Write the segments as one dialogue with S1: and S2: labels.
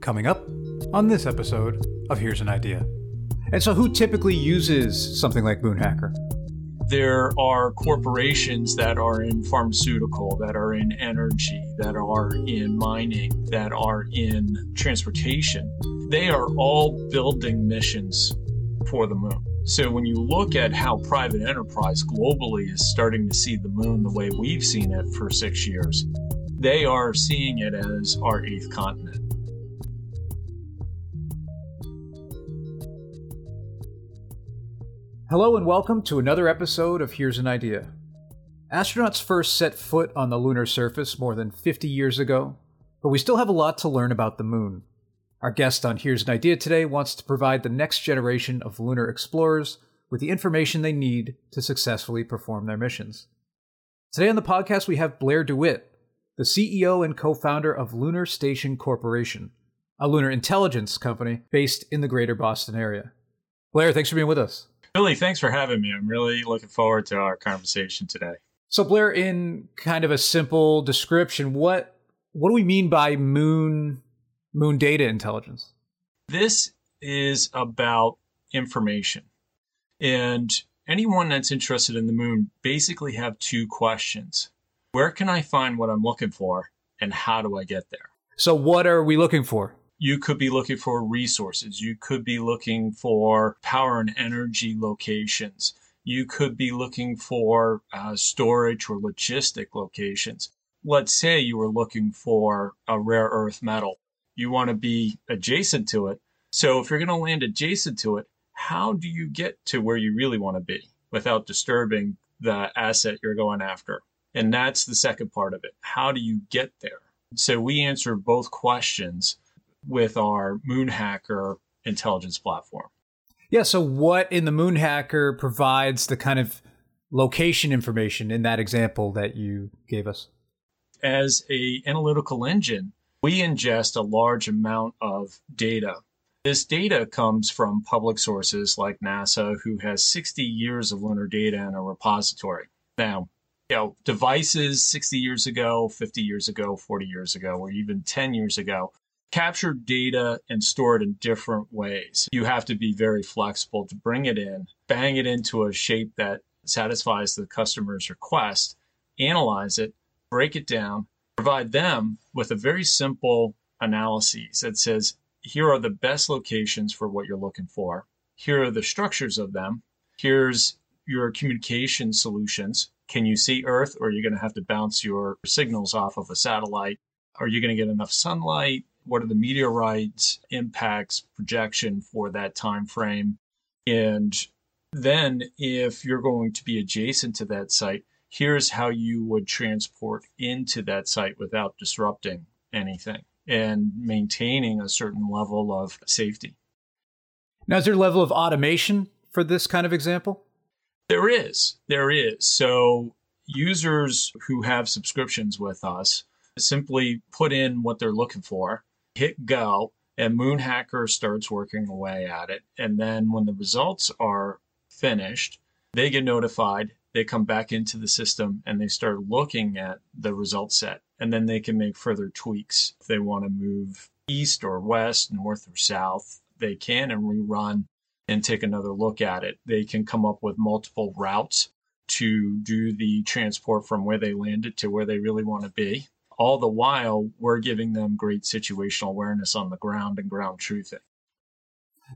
S1: Coming up on this episode of Here's an Idea. And so, who typically uses something like Moonhacker?
S2: There are corporations that are in pharmaceutical, that are in energy, that are in mining, that are in transportation. They are all building missions for the moon. So when you look at how private enterprise globally is starting to see the moon the way we've seen it for six years, they are seeing it as our eighth continent.
S1: Hello and welcome to another episode of Here's an Idea. Astronauts first set foot on the lunar surface more than 50 years ago, but we still have a lot to learn about the moon. Our guest on Here's an Idea today wants to provide the next generation of lunar explorers with the information they need to successfully perform their missions. Today on the podcast, we have Blair DeWitt, the CEO and co founder of Lunar Station Corporation, a lunar intelligence company based in the greater Boston area. Blair, thanks for being with us.
S2: Billy, thanks for having me. I'm really looking forward to our conversation today.
S1: So, Blair, in kind of a simple description, what what do we mean by moon moon data intelligence?
S2: This is about information. And anyone that's interested in the moon basically have two questions. Where can I find what I'm looking for and how do I get there?
S1: So what are we looking for?
S2: You could be looking for resources. You could be looking for power and energy locations. You could be looking for uh, storage or logistic locations. Let's say you were looking for a rare earth metal. You want to be adjacent to it. So if you're going to land adjacent to it, how do you get to where you really want to be without disturbing the asset you're going after? And that's the second part of it. How do you get there? So we answer both questions with our Moonhacker intelligence platform.
S1: Yeah. So, what in the Moonhacker provides the kind of location information in that example that you gave us?
S2: As a analytical engine, we ingest a large amount of data. This data comes from public sources like NASA, who has 60 years of lunar data in a repository. Now, you know, devices 60 years ago, 50 years ago, 40 years ago, or even 10 years ago capture data and store it in different ways. You have to be very flexible to bring it in, bang it into a shape that satisfies the customer's request, analyze it, break it down, provide them with a very simple analysis that says, here are the best locations for what you're looking for. Here are the structures of them. Here's your communication solutions. Can you see Earth or are you going to have to bounce your signals off of a satellite? Are you going to get enough sunlight? What are the meteorites impacts projection for that time frame? And then if you're going to be adjacent to that site here's how you would transport into that site without disrupting anything and maintaining a certain level of safety.
S1: Now is there a level of automation for this kind of example?
S2: There is. There is. So users who have subscriptions with us simply put in what they're looking for hit go, and Moonhacker starts working away at it. And then when the results are finished, they get notified. They come back into the system and they start looking at the result set. And then they can make further tweaks. If they want to move east or west, north or south, they can and rerun and take another look at it. They can come up with multiple routes to do the transport from where they landed to where they really want to be all the while we're giving them great situational awareness on the ground and ground truthing.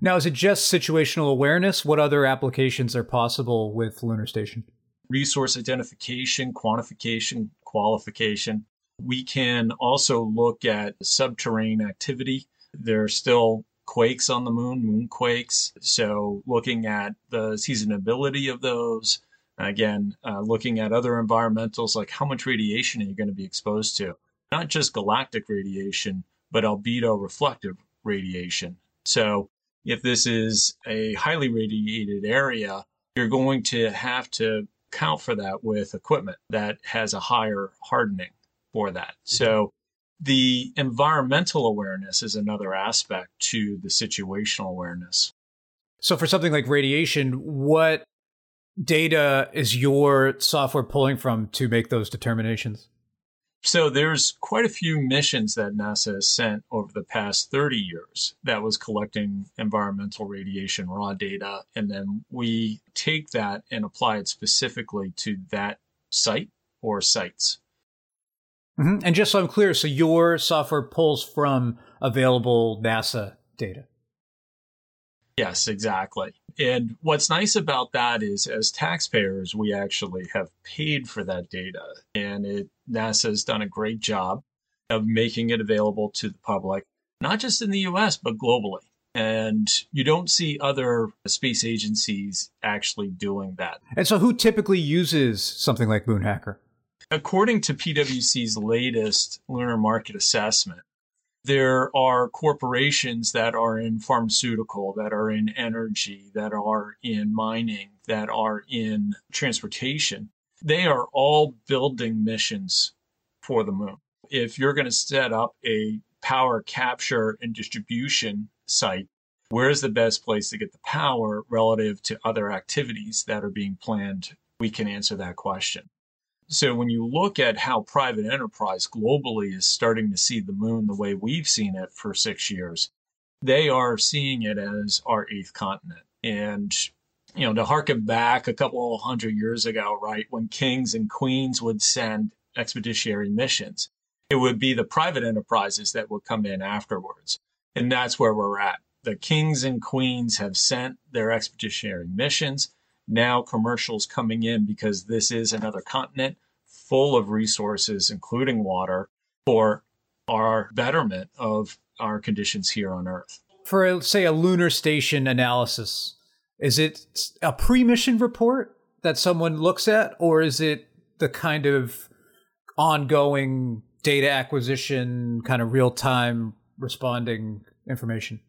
S1: Now, is it just situational awareness? What other applications are possible with Lunar Station?
S2: Resource identification, quantification, qualification. We can also look at subterranean activity. There are still quakes on the moon, moonquakes. So, looking at the seasonability of those, Again, uh, looking at other environmentals like how much radiation are you going to be exposed to? Not just galactic radiation, but albedo reflective radiation. So, if this is a highly radiated area, you're going to have to account for that with equipment that has a higher hardening for that. So, the environmental awareness is another aspect to the situational awareness.
S1: So, for something like radiation, what data is your software pulling from to make those determinations?
S2: So there's quite a few missions that NASA has sent over the past 30 years that was collecting environmental radiation raw data. And then we take that and apply it specifically to that site or sites.
S1: Mm-hmm. And just so I'm clear, so your software pulls from available NASA data.
S2: Yes, exactly. And what's nice about that is, as taxpayers, we actually have paid for that data, and it NASA has done a great job of making it available to the public, not just in the U.S. but globally. And you don't see other space agencies actually doing that.
S1: And so, who typically uses something like Moonhacker?
S2: According to PwC's latest lunar market assessment, there are corporations that are in pharmaceutical, that are in energy, that are in mining, that are in transportation. They are all building missions for the moon. If you're going to set up a power capture and distribution site, where's the best place to get the power relative to other activities that are being planned? We can answer that question. So when you look at how private enterprise globally is starting to see the moon the way we've seen it for six years, they are seeing it as our eighth continent. And, you know, to harken back a couple hundred years ago, right, when kings and queens would send expeditionary missions, it would be the private enterprises that would come in afterwards. And that's where we're at. The kings and queens have sent their expeditionary missions now commercials coming in because this is another continent full of resources, including water, for our betterment of our conditions here on Earth.
S1: For, say, a lunar station analysis, is it a pre mission report that someone looks at, or is it the kind of ongoing data acquisition, kind of real time responding information?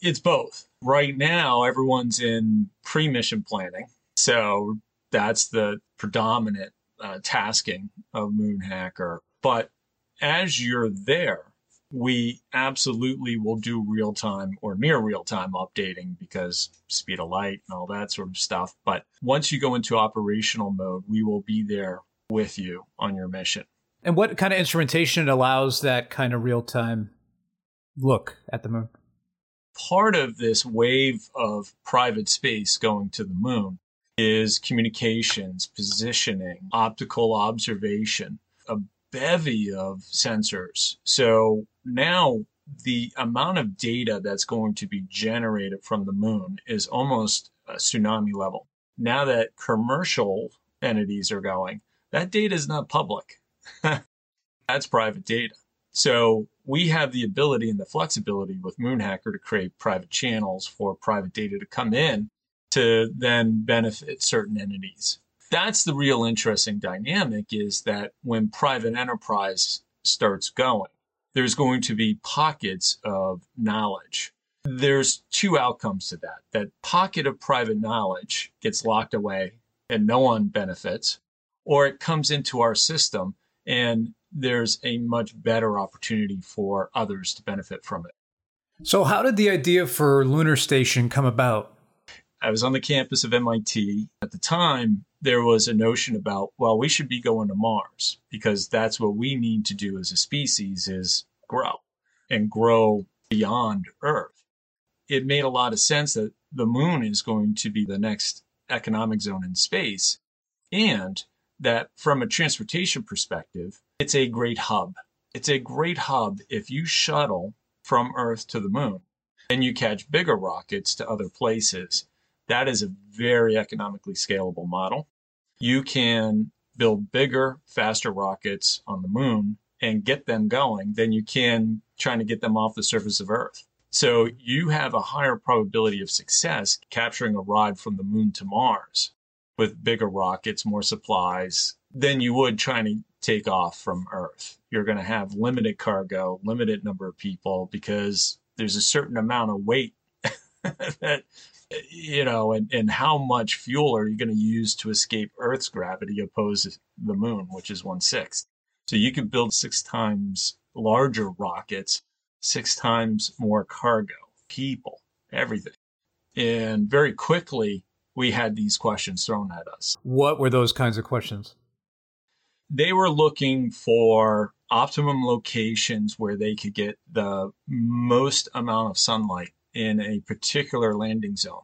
S2: It's both. Right now, everyone's in pre mission planning. So that's the predominant uh, tasking of Moonhacker. But as you're there, we absolutely will do real time or near real time updating because speed of light and all that sort of stuff. But once you go into operational mode, we will be there with you on your mission.
S1: And what kind of instrumentation allows that kind of real time look at the moon?
S2: Part of this wave of private space going to the moon is communications, positioning, optical observation, a bevy of sensors. So now the amount of data that's going to be generated from the moon is almost a tsunami level. Now that commercial entities are going, that data is not public. that's private data. So we have the ability and the flexibility with Moonhacker to create private channels for private data to come in to then benefit certain entities. That's the real interesting dynamic is that when private enterprise starts going, there's going to be pockets of knowledge. There's two outcomes to that. That pocket of private knowledge gets locked away and no one benefits, or it comes into our system and there's a much better opportunity for others to benefit from it.
S1: So, how did the idea for Lunar Station come about?
S2: I was on the campus of MIT. At the time, there was a notion about, well, we should be going to Mars because that's what we need to do as a species is grow and grow beyond Earth. It made a lot of sense that the moon is going to be the next economic zone in space and that from a transportation perspective, it's a great hub. It's a great hub if you shuttle from Earth to the moon and you catch bigger rockets to other places. That is a very economically scalable model. You can build bigger, faster rockets on the moon and get them going than you can trying to get them off the surface of Earth. So you have a higher probability of success capturing a ride from the moon to Mars with bigger rockets, more supplies than you would trying to take off from Earth. You're going to have limited cargo, limited number of people because there's a certain amount of weight that you know, and, and how much fuel are you going to use to escape Earth's gravity opposed to the moon, which is one sixth. So you can build six times larger rockets, six times more cargo, people, everything. And very quickly, we had these questions thrown at us.
S1: What were those kinds of questions?
S2: they were looking for optimum locations where they could get the most amount of sunlight in a particular landing zone.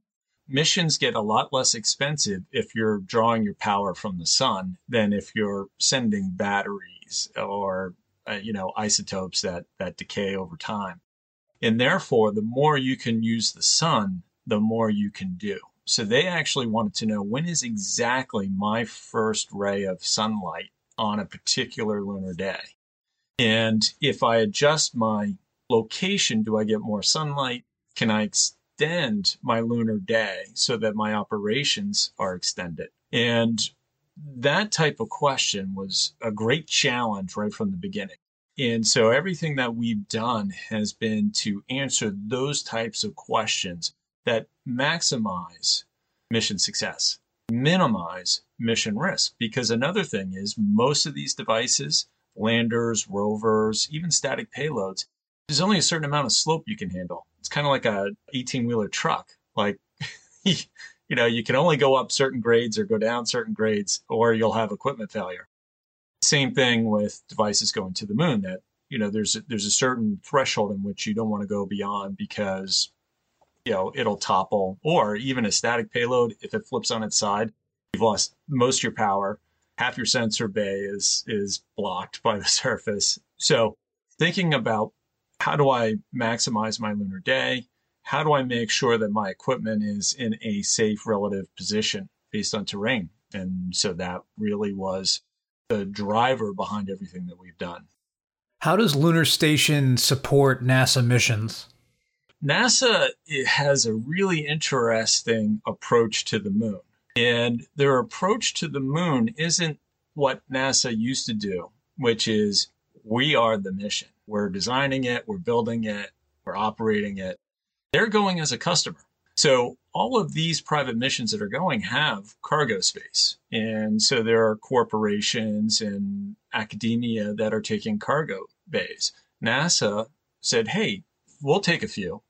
S2: Missions get a lot less expensive if you're drawing your power from the sun than if you're sending batteries or uh, you know isotopes that that decay over time. And therefore, the more you can use the sun, the more you can do. So they actually wanted to know when is exactly my first ray of sunlight on a particular lunar day. And if I adjust my location, do I get more sunlight? Can I extend my lunar day so that my operations are extended? And that type of question was a great challenge right from the beginning. And so everything that we've done has been to answer those types of questions that maximize mission success, minimize mission risk. Because another thing is most of these devices landers, rovers, even static payloads, there's only a certain amount of slope you can handle. It's kind of like a 18 wheeler truck. Like, you know, you can only go up certain grades or go down certain grades, or you'll have equipment failure. Same thing with devices going to the moon. That you know, there's a, there's a certain threshold in which you don't want to go beyond because you know it'll topple, or even a static payload if it flips on its side, you've lost most of your power half your sensor bay is is blocked by the surface. So thinking about how do I maximize my lunar day? How do I make sure that my equipment is in a safe relative position based on terrain? And so that really was the driver behind everything that we've done.
S1: How does Lunar Station support NASA missions?
S2: NASA has a really interesting approach to the moon. And their approach to the moon isn't what NASA used to do, which is we are the mission. We're designing it, we're building it, we're operating it. They're going as a customer. So all of these private missions that are going have cargo space. And so there are corporations and academia that are taking cargo bays. NASA said, hey, we'll take a few.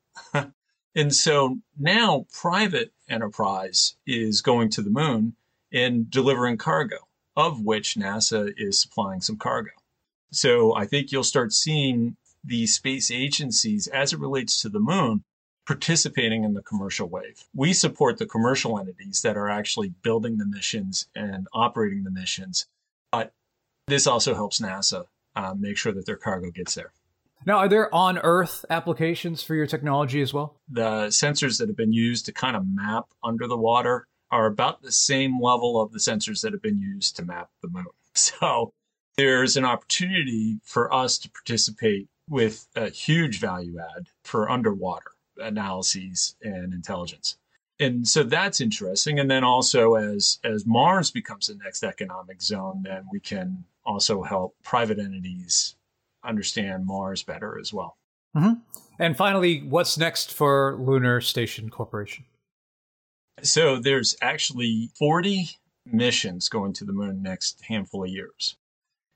S2: And so now private enterprise is going to the moon and delivering cargo, of which NASA is supplying some cargo. So I think you'll start seeing the space agencies as it relates to the moon participating in the commercial wave. We support the commercial entities that are actually building the missions and operating the missions, but this also helps NASA uh, make sure that their cargo gets there.
S1: Now, are there on Earth applications for your technology as well?
S2: The sensors that have been used to kind of map under the water are about the same level of the sensors that have been used to map the moon. So there's an opportunity for us to participate with a huge value add for underwater analyses and intelligence. And so that's interesting. And then also as as Mars becomes the next economic zone, then we can also help private entities understand Mars better as well.
S1: Mm-hmm. And finally, what's next for Lunar Station Corporation?
S2: So there's actually 40 missions going to the moon next handful of years.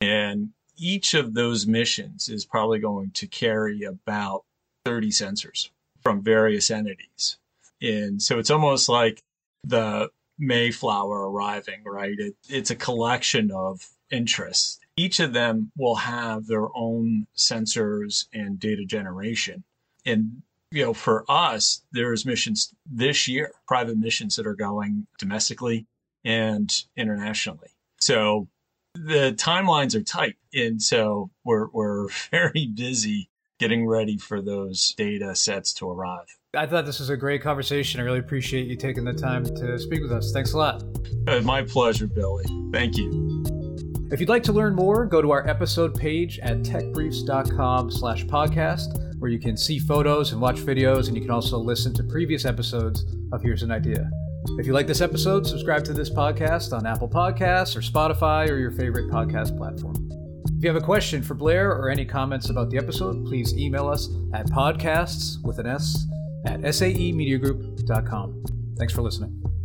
S2: And each of those missions is probably going to carry about 30 sensors from various entities. And so it's almost like the Mayflower arriving, right? It, it's a collection of interests each of them will have their own sensors and data generation. And you know, for us, there's missions this year, private missions that are going domestically and internationally. So the timelines are tight. And so we're, we're very busy getting ready for those data sets to arrive.
S1: I thought this was a great conversation. I really appreciate you taking the time to speak with us. Thanks a lot.
S2: Uh, my pleasure, Billy. Thank you.
S1: If you'd like to learn more, go to our episode page at techbriefs.com slash podcast, where you can see photos and watch videos, and you can also listen to previous episodes of Here's an Idea. If you like this episode, subscribe to this podcast on Apple Podcasts or Spotify or your favorite podcast platform. If you have a question for Blair or any comments about the episode, please email us at podcasts with an S at saemediagroup.com. Thanks for listening.